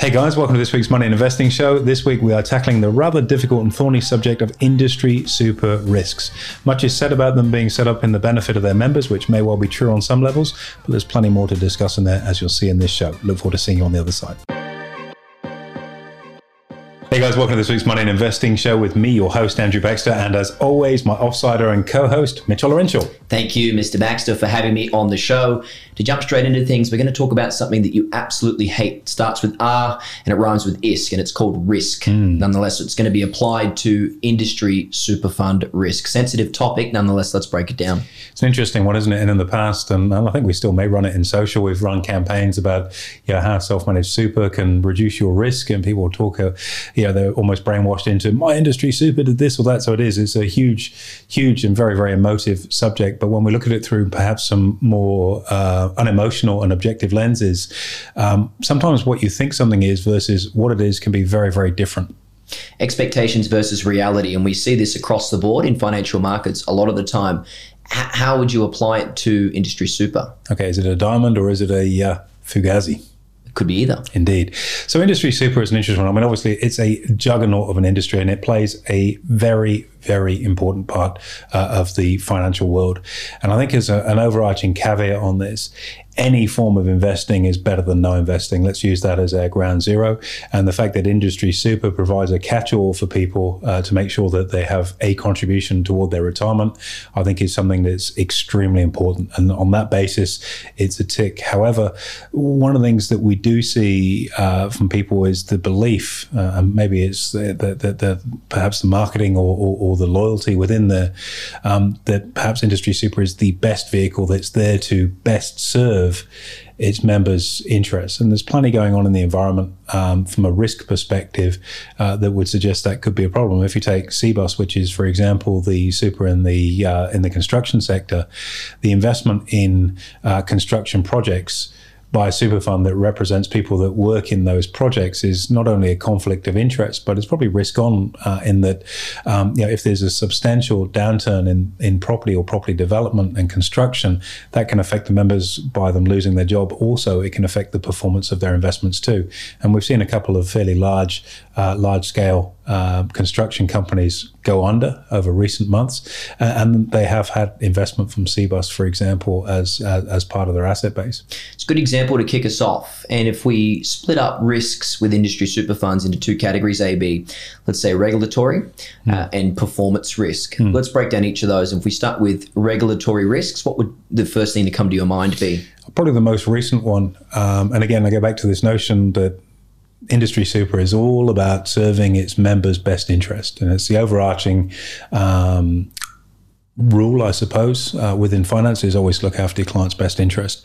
Hey guys, welcome to this week's Money and Investing Show. This week we are tackling the rather difficult and thorny subject of industry super risks. Much is said about them being set up in the benefit of their members, which may well be true on some levels, but there's plenty more to discuss in there as you'll see in this show. Look forward to seeing you on the other side. Hey guys, welcome to this week's Money and Investing Show with me, your host, Andrew Baxter, and as always, my offsider and co host, Mitchell Laurential. Thank you, Mr. Baxter, for having me on the show. To jump straight into things, we're going to talk about something that you absolutely hate. It starts with R and it rhymes with ISK, and it's called risk. Mm. Nonetheless, it's going to be applied to industry super fund risk. Sensitive topic, nonetheless, let's break it down. It's an interesting one, isn't it? And in the past, and I think we still may run it in social, we've run campaigns about you know, how self managed super can reduce your risk, and people talk. Uh, you know, they're almost brainwashed into my industry super did this or that. So it is. It's a huge, huge and very, very emotive subject. But when we look at it through perhaps some more uh, unemotional and objective lenses, um, sometimes what you think something is versus what it is can be very, very different expectations versus reality. And we see this across the board in financial markets a lot of the time. H- how would you apply it to industry super? Okay, is it a diamond or is it a uh, fugazi? Could be either. Indeed. So industry super is an interesting one. I mean, obviously, it's a juggernaut of an industry, and it plays a very, very important part uh, of the financial world. And I think as a, an overarching caveat on this, any form of investing is better than no investing. Let's use that as our ground zero. And the fact that industry super provides a catch all for people uh, to make sure that they have a contribution toward their retirement, I think is something that's extremely important. And on that basis, it's a tick. However, one of the things that we do see uh, from people is the belief, uh, and maybe it's the, the, the, perhaps the marketing or, or, or the loyalty within the um, that perhaps industry super is the best vehicle that's there to best serve serve its members' interests. And there's plenty going on in the environment um, from a risk perspective uh, that would suggest that could be a problem. If you take CBUS, which is, for example, the super in the uh, in the construction sector, the investment in uh, construction projects by a super fund that represents people that work in those projects is not only a conflict of interest, but it's probably risk on uh, in that um, you know if there's a substantial downturn in in property or property development and construction, that can affect the members by them losing their job. Also, it can affect the performance of their investments too. And we've seen a couple of fairly large uh, large scale uh, construction companies go under over recent months, uh, and they have had investment from CBUS, for example, as, as, as part of their asset base. It's a good example to kick us off. And if we split up risks with industry super funds into two categories, A, B, let's say regulatory mm. and performance risk. Mm. Let's break down each of those. And if we start with regulatory risks, what would the first thing to come to your mind be? Probably the most recent one. Um, and again, I go back to this notion that industry super is all about serving its members' best interest, and it's the overarching um, rule, I suppose, uh, within finance is always look after your client's best interest.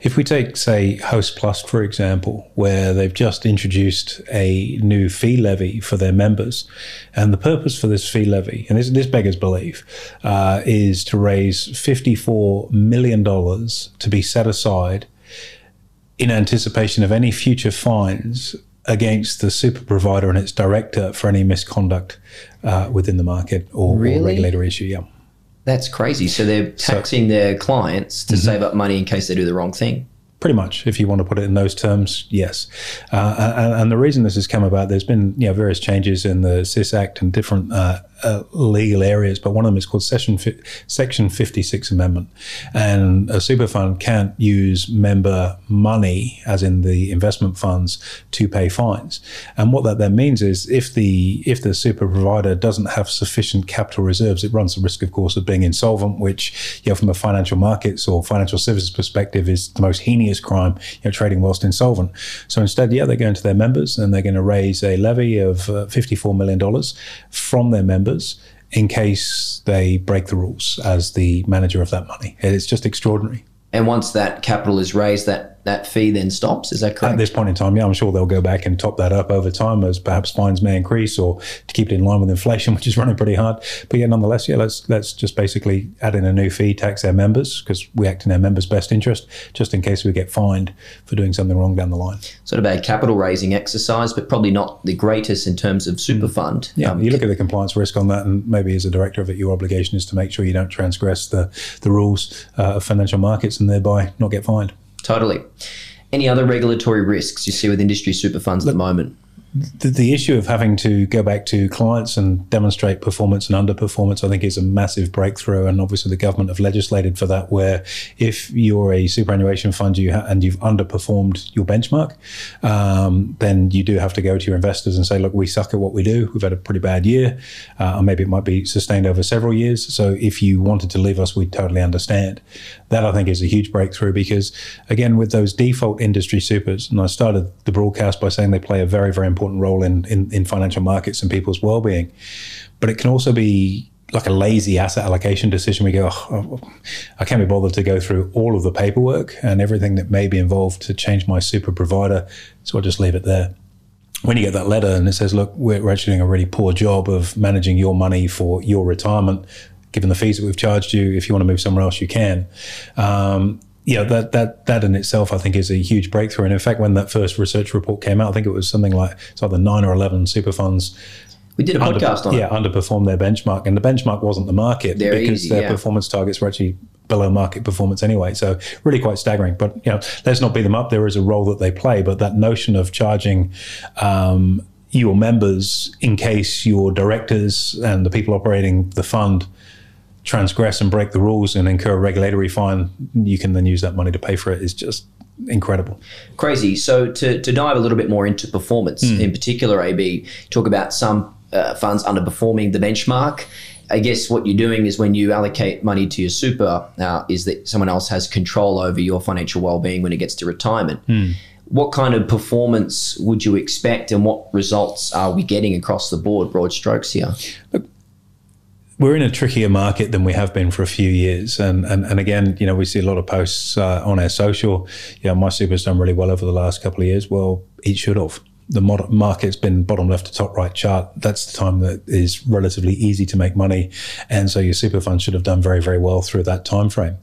If we take, say, Hostplus, for example, where they've just introduced a new fee levy for their members, and the purpose for this fee levy, and this, this beggars belief, uh, is to raise $54 million to be set aside in anticipation of any future fines against the super provider and its director for any misconduct uh, within the market or, really? or, regulatory issue. Yeah. That's crazy. So they're taxing so, their clients to mm-hmm. save up money in case they do the wrong thing. Pretty much, if you want to put it in those terms, yes. Uh, and, and, the reason this has come about, there's been you know, various changes in the SIS Act and different uh, uh, legal areas, but one of them is called Section fi- Section 56 Amendment, and a super fund can't use member money, as in the investment funds, to pay fines. And what that then means is, if the if the super provider doesn't have sufficient capital reserves, it runs the risk, of course, of being insolvent, which you know, from a financial markets or financial services perspective, is the most heinous crime. You know, trading whilst insolvent. So instead, yeah, they're going to their members and they're going to raise a levy of uh, 54 million dollars from their members members in case they break the rules as the manager of that money. It's just extraordinary. And once that capital is raised, that that fee then stops. Is that correct? At this point in time, yeah, I'm sure they'll go back and top that up over time as perhaps fines may increase or to keep it in line with inflation, which is running pretty hard. But yeah, nonetheless, yeah, let's let's just basically add in a new fee, tax our members because we act in our members' best interest, just in case we get fined for doing something wrong down the line. Sort of a capital raising exercise, but probably not the greatest in terms of super mm. fund. Yeah, um, you look at the compliance risk on that, and maybe as a director of it, your obligation is to make sure you don't transgress the the rules uh, of financial markets and thereby not get fined. Totally. Any other regulatory risks you see with industry super funds at the moment? The, the, issue of having to go back to clients and demonstrate performance and underperformance, I think, is a massive breakthrough. And obviously, the government have legislated for that. Where if you're a superannuation fund you ha- and you've underperformed your benchmark, um, then you do have to go to your investors and say, "Look, we suck at what we do. We've had a pretty bad year, uh, or maybe it might be sustained over several years. So if you wanted to leave us, we'd totally understand." That I think is a huge breakthrough because, again, with those default industry supers, and I started the broadcast by saying they play a very, very important important role in, in, in financial markets and people's well-being. But it can also be like a lazy asset allocation decision. We go, oh, I can't be bothered to go through all of the paperwork and everything that may be involved to change my super provider, so I'll just leave it there. When you get that letter and it says, look, we're, we're actually doing a really poor job of managing your money for your retirement, given the fees that we've charged you, if you want to move somewhere else, you can. Um, yeah, that that that in itself, I think, is a huge breakthrough. And in fact, when that first research report came out, I think it was something like it's either nine or eleven super funds. We did a podcast under, on yeah, it. underperformed their benchmark, and the benchmark wasn't the market They're because easy, their yeah. performance targets were actually below market performance anyway. So really quite staggering. But you know, let's not beat them up. There is a role that they play, but that notion of charging. Um, your members, in case your directors and the people operating the fund transgress and break the rules and incur a regulatory fine, you can then use that money to pay for it is just incredible. Crazy. So to, to dive a little bit more into performance, mm. in particular, AB, talk about some uh, funds underperforming the benchmark. I guess what you're doing is when you allocate money to your super, uh, is that someone else has control over your financial well-being when it gets to retirement. Mm. What kind of performance would you expect, and what results are we getting across the board? Broad strokes here. Look, we're in a trickier market than we have been for a few years. And and, and again, you know, we see a lot of posts uh, on our social. You know, my super's done really well over the last couple of years. Well, it should have. The market's been bottom left to top right chart. That's the time that is relatively easy to make money, and so your super fund should have done very, very well through that time frame.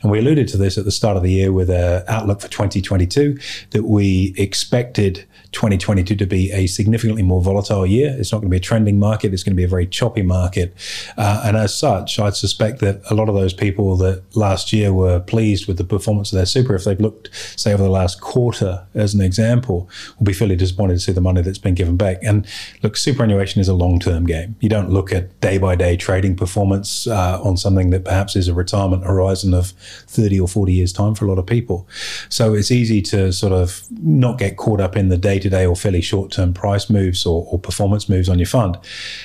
And we alluded to this at the start of the year with our outlook for 2022 that we expected 2022 to be a significantly more volatile year. It's not going to be a trending market. It's going to be a very choppy market. Uh, and as such, I'd suspect that a lot of those people that last year were pleased with the performance of their super, if they've looked, say, over the last quarter as an example, will be fairly disappointed to see the money that's been given back. And look, superannuation is a long term game. You don't look at day by day trading performance uh, on something that perhaps is a retirement horizon of 30 or 40 years' time for a lot of people. So it's easy to sort of not get caught up in the day to day or fairly short term price moves or, or, performance moves on your fund.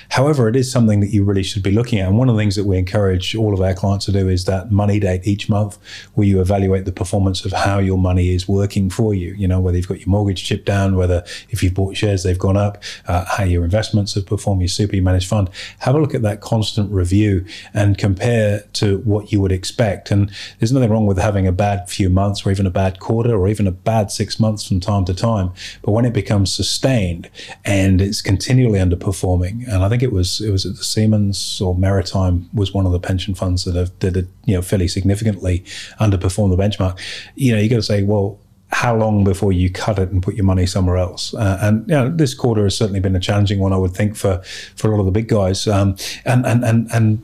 However, it is something that you really should be looking at. And one of the things that we encourage all of our clients to do is that money date each month where you evaluate the performance of how your money is working for you. You know, whether you've got your mortgage chipped down, whether if you've bought shares, they've gone up, uh, how your investments have performed, your super managed fund. Have a look at that constant review and compare to what you would expect. And there's nothing wrong with having a bad few months or even a bad quarter or even a bad six months from time to time. But when it becomes sustained and it's continually underperforming, and I think it was it was at the Siemens or Maritime was one of the pension funds that have did it, you know fairly significantly underperform the benchmark. You know, you got to say, well, how long before you cut it and put your money somewhere else? Uh, and you know, this quarter has certainly been a challenging one, I would think, for for a lot of the big guys. Um, and and and and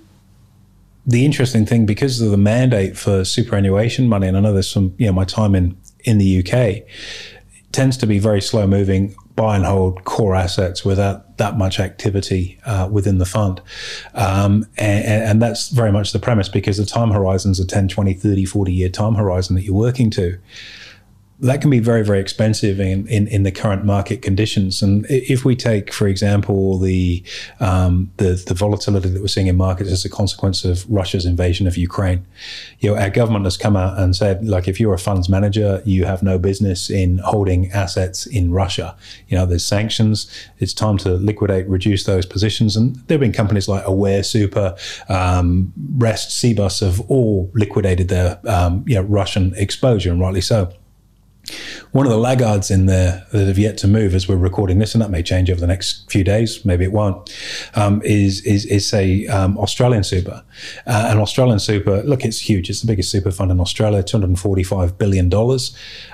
the interesting thing, because of the mandate for superannuation money, and I know there's some, you know, my time in in the UK tends to be very slow moving, buy and hold core assets without that much activity uh, within the fund. Um, and, and, that's very much the premise because the time horizons are 10, 20, 30, 40 year time horizon that you're working to that can be very, very expensive in, in, in, the current market conditions. And if we take, for example, the, um, the, the volatility that we're seeing in markets as a consequence of Russia's invasion of Ukraine, you know, our government has come out and said, like, if you're a funds manager, you have no business in holding assets in Russia. You know, there's sanctions. It's time to liquidate, reduce those positions. And there have been companies like Aware Super, um, Rest, Cbus have all liquidated their, um, you know, Russian exposure, and rightly so. One of the laggards in there that have yet to move as we're recording this, and that may change over the next few days, maybe it won't, um, is, is, is say um, Australian Super. Uh, and Australian Super, look, it's huge. It's the biggest super fund in Australia, $245 billion.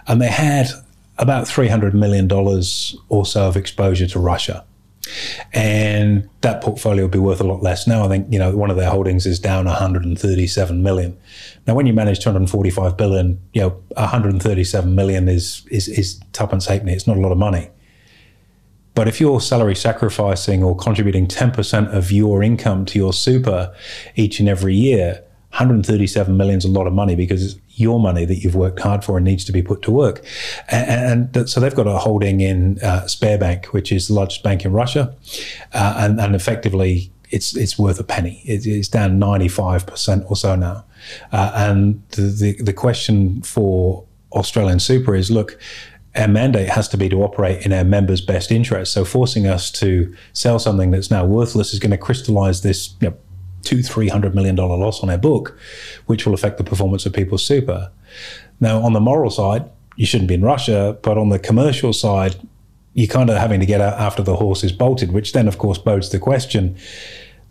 And they had about $300 million or so of exposure to Russia. And that portfolio would be worth a lot less now. I think you know one of their holdings is down 137 million. Now, when you manage 245 billion, you know 137 million is is is tuppence halfpenny. It's not a lot of money. But if you're salary sacrificing or contributing 10% of your income to your super each and every year, 137 million is a lot of money because it's your money that you've worked hard for and needs to be put to work. And, and so they've got a holding in uh, Sberbank, which is the largest bank in Russia, uh, and, and, effectively it's it's worth a penny. It, it's down 95% or so now. Uh, and the, the, the question for Australian Super is look, our mandate has to be to operate in our members' best interest. So forcing us to sell something that's now worthless is going to crystallize this you know, two, three hundred million dollar loss on our book, which will affect the performance of people's super. Now, on the moral side, you shouldn't be in Russia, but on the commercial side, you're kind of having to get out after the horse is bolted, which then, of course, bodes the question.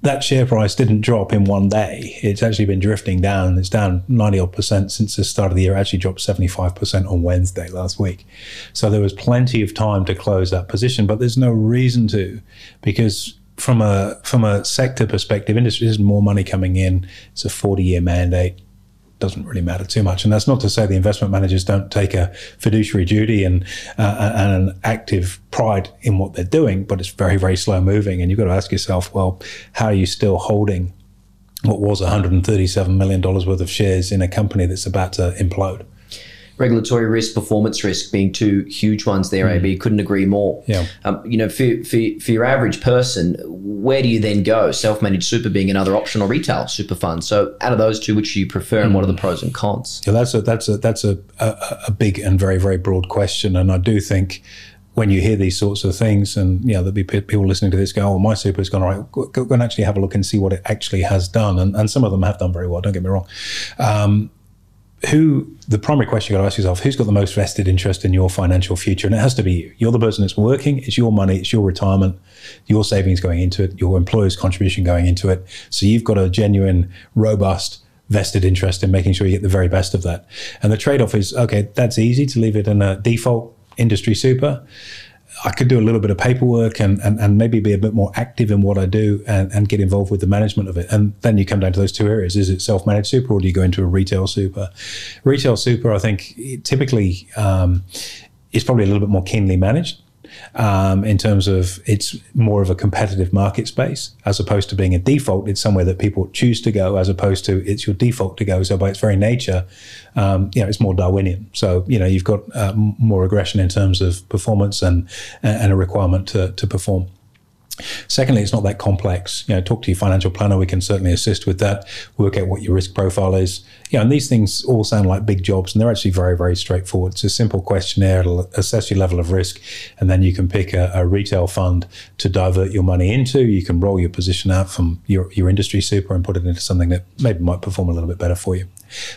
That share price didn't drop in one day. It's actually been drifting down. It's down 90 odd percent since the start of the year. It actually dropped 75% on Wednesday last week. So there was plenty of time to close that position, but there's no reason to because from a from a sector perspective, industry is more money coming in. It's a 40 year mandate. Doesn't really matter too much, and that's not to say the investment managers don't take a fiduciary duty and uh, and an active pride in what they're doing, but it's very very slow moving, and you've got to ask yourself, well, how are you still holding what was 137 million dollars worth of shares in a company that's about to implode? Regulatory risk, performance risk being two huge ones there, mm. AB. Couldn't agree more. Yeah. Um, you know, for, for, for your average person, where do you then go? Self managed super being another option or retail super fund. So, out of those two, which do you prefer and what are the pros and cons? Yeah, that's a, that's a, that's a, a, a big and very, very broad question. And I do think when you hear these sorts of things, and you know, there'll be people listening to this go, "Oh, my super's gone all right." Go, go and actually have a look and see what it actually has done, and, and some of them have done very well. Don't get me wrong. Um, who the primary question you got to ask yourself who's got the most vested interest in your financial future? And it has to be you. You're the person that's working it's your money it's your retirement your savings going into it your employer's contribution going into it. So you've got a genuine robust vested interest in making sure you get the very best of that. And the trade-off is okay that's easy to leave it in a default industry super I could do a little bit of paperwork and, and, and maybe be a bit more active in what I do and, and get involved with the management of it. And then you come down to those two areas. Is it self managed super or do you go into a retail super? Retail super, I think, typically um, is probably a little bit more keenly managed um, in terms of it's more of a competitive market space as opposed to being a default. It's somewhere that people choose to go as opposed to it's your default to go. So by its very nature, um, you know, it's more Darwinian. So you know, you've got uh, more aggression in terms of performance and and a requirement to to perform. Secondly, it's not that complex. You know, talk to your financial planner. We can certainly assist with that. Work out what your risk profile is. You know, and these things all sound like big jobs, and they're actually very, very straightforward. It's a simple questionnaire. It'll assess your level of risk, and then you can pick a, a retail fund to divert your money into. You can roll your position out from your, your industry super and put it into something that maybe might perform a little bit better for you.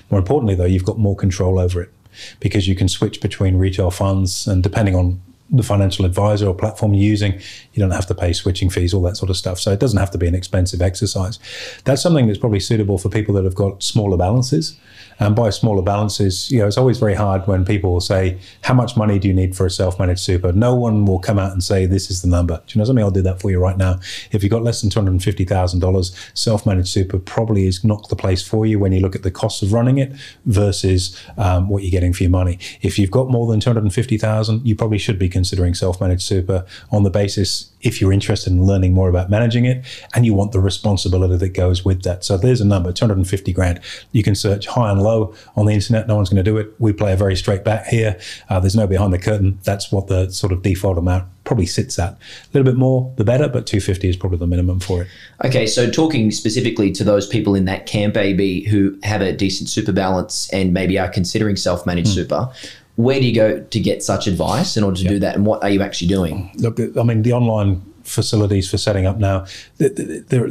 More importantly, though, you've got more control over it because you can switch between retail funds, and depending on the financial advisor or platform you're using, you don't have to pay switching fees, all that sort of stuff. So it doesn't have to be an expensive exercise. That's something that's probably suitable for people that have got smaller balances. And by smaller balances, you know, it's always very hard when people will say, How much money do you need for a self managed super? No one will come out and say, This is the number. Do you know something? I'll do that for you right now. If you've got less than $250,000, self managed super probably is not the place for you when you look at the costs of running it versus um, what you're getting for your money. If you've got more than 250000 you probably should be considering self managed super on the basis if you're interested in learning more about managing it and you want the responsibility that goes with that. So there's a number, 250 grand. You can search high and low on the internet. No one's going to do it. We play a very straight bet here. Uh, there's no behind the curtain. That's what the sort of default amount probably sits at. A little bit more, the better, but 250 is probably the minimum for it. Okay, so talking specifically to those people in that camp, AB, who have a decent super balance and maybe are considering self managed mm. super, where do you go to get such advice in order to do that, and what are you actually doing? Look, I mean, the online facilities for setting up now, they're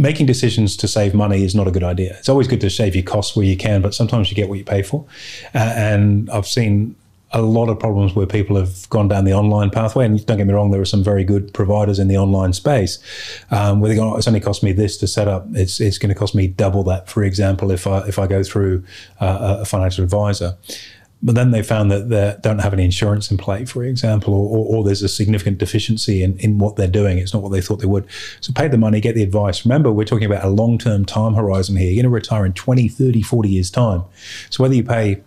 making decisions to save money is not a good idea. It's always good to save your costs where you can, but sometimes you get what you pay for. Uh, and I've seen a lot of problems where people have gone down the online pathway. And don't get me wrong, there are some very good providers in the online space um, where they go, oh, it's only cost me this to set up. It's, it's going to cost me double that, for example, if I, if I go through uh, a financial advisor but then they found that they don't have any insurance in play, for example, or, or, or, there's a significant deficiency in, in what they're doing. It's not what they thought they would. So pay the money, get the advice. Remember, we're talking about a long term time horizon here. You're going to retire in 20, 30, 40 years' time. So whether you pay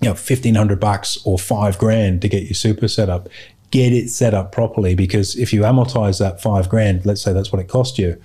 you know, 1500 bucks or five grand to get your super set up, get it set up properly because if you amortize that five grand, let's say that's what it cost you,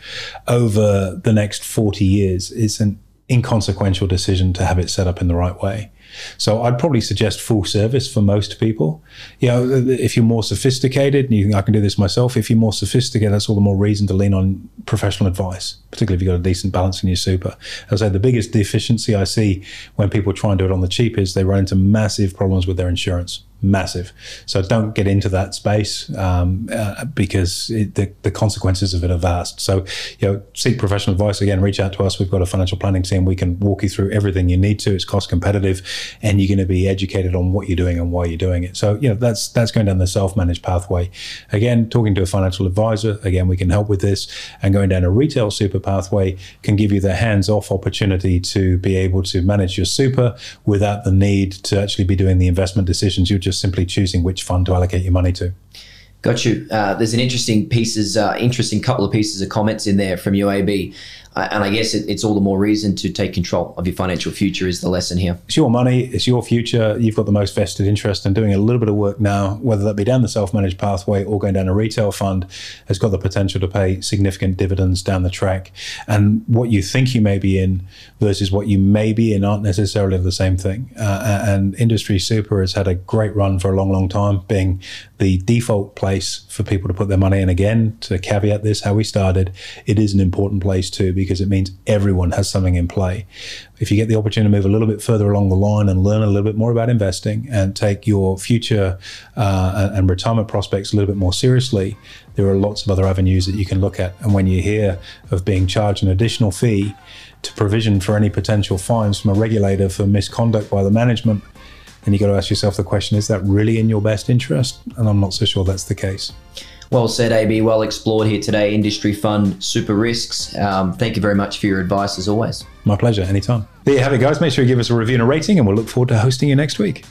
over the next 40 years, it's an inconsequential decision to have it set up in the right way. So I'd probably suggest full service for most people. You know, if you're more sophisticated, and you think I can do this myself, if you're more sophisticated, that's all the more reason to lean on professional advice, particularly if you've got a decent balance in your super. As I say, the biggest deficiency I see when people try and do it on the cheap is they run into massive problems with their insurance massive. So don't get into that space um, uh, because it, the, the, consequences of it are vast. So, you know, seek professional advice. Again, reach out to us. We've got a financial planning team. We can walk you through everything you need to. It's cost competitive, and you're going to be educated on what you're doing and why you're doing it. So, you know, that's that's going down the self-managed pathway. Again, talking to a financial advisor. Again, we can help with this. And going down a retail super pathway can give you the hands-off opportunity to be able to manage your super without the need to actually be doing the investment decisions. You just just simply choosing which fund to allocate your money to. Got you. Uh, there's an interesting pieces, uh, interesting couple of pieces of comments in there from you AB. Uh, and I guess it, it's all the more reason to take control of your financial future is the lesson here. It's your money, it's your future. You've got the most vested interest in doing a little bit of work now, whether that be down the self-managed pathway or going down a retail fund, has got the potential to pay significant dividends down the track. And what you think you may be in versus what you may be in aren't necessarily the same thing. Uh, and industry super has had a great run for a long, long time, being the default place for people to put their money in. Again, to caveat this, how we started, it is an important place too because it means everyone has something in play. If you get the opportunity to move a little bit further along the line and learn a little bit more about investing and take your future uh, and retirement prospects a little bit more seriously, there are lots of other avenues that you can look at. And when you hear of being charged an additional fee to provision for any potential fines from a regulator for misconduct by the management, then you've got to ask yourself the question: Is that really in your best interest? And I'm not so sure that's the case. Well said, AB. Well explored here today. Industry Fund Super Risks. Um, thank you very much for your advice as always. My pleasure. Anytime. There you have it, guys. Make sure you give us a review and a rating, and we'll look forward to hosting you next week.